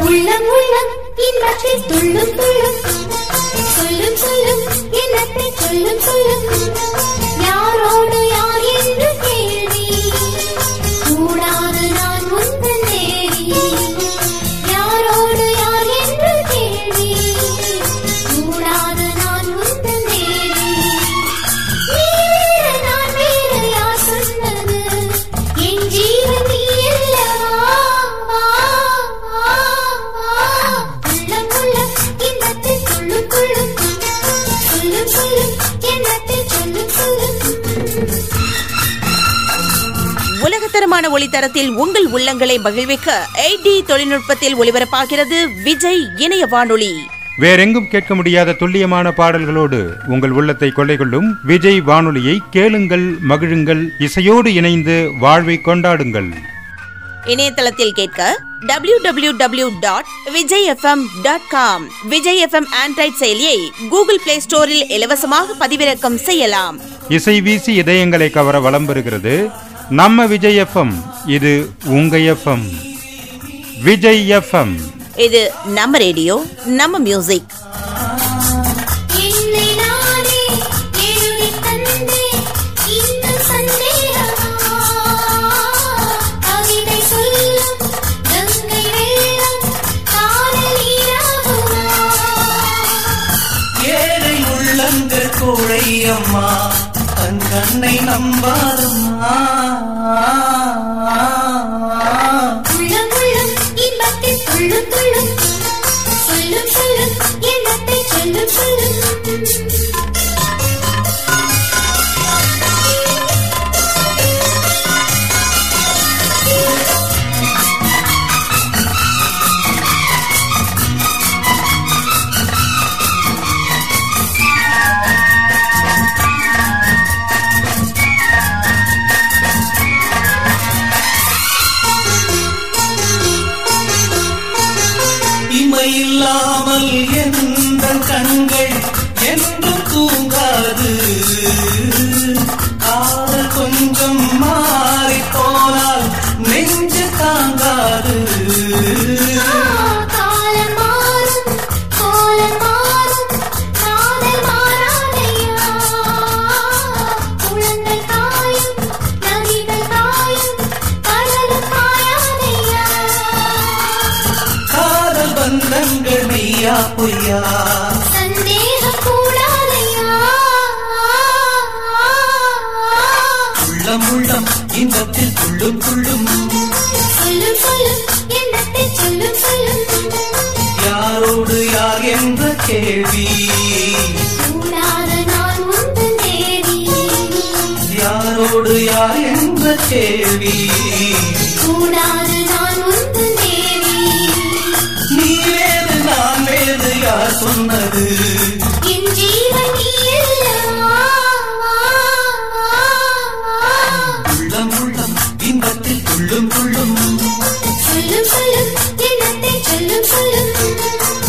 உள்ளம் உள்ளம் இன்பத்தை துள்ளும் துள்ளும் சொல்லும் சொல்லும் எண்ணத்தை சொல்லும் சொல்லும். உலகத்தரமான ஒளித்தரத்தில் உங்கள் உள்ளங்களை மகிழ்விக்க எயிட்டி தொழில்நுட்பத்தில் ஒளிபரப்பாகிறது விஜய் இணைய வானொலி. வேறெங்கும் கேட்க முடியாத துல்லியமான பாடல்களோடு உங்கள் உள்ளத்தை கொள்ளை கொள்ளும் விஜய் வானொலியை கேளுங்கள் மகிழுங்கள் இசையோடு இணைந்து வாழ்வை கொண்டாடுங்கள். இணையதளத்தில் கேட்க W W W dot Vijay FM dot com Vijay FM Android செயலியை கூகுள் பிளே ஸ்டோரில் இலவசமாக பதிவிறக்கம் செய்யலாம். இசை வீசி இதயங்களை கவர வலம் பெறுகிறது நம்ம விஜய் எஃப்எம் இது உங்க எஃப்எம். விஜய் எஃப்எம். இது நம்ம ரேடியோ நம்ம மியூசிக். நானே தன் கண்ணை நம்பாதம்மா. இமையில்லாமல் எந்த கண்கள் என்றும் தூங்க பொய்யா சந்தேகம் உள்ளம் உள்ளம் இன்பத்தில் துள்ளும் துள்ளும். யாரோடு யார் என்ற கேள்வி. யாரோடு யார் என்ற கேள்வி. கூடாது யார் சொன்னது. உள்ளம் உள்ளம் இன்பத்தில் சொல்லும் சொல்லும் சொல்லும் சொல்லும்.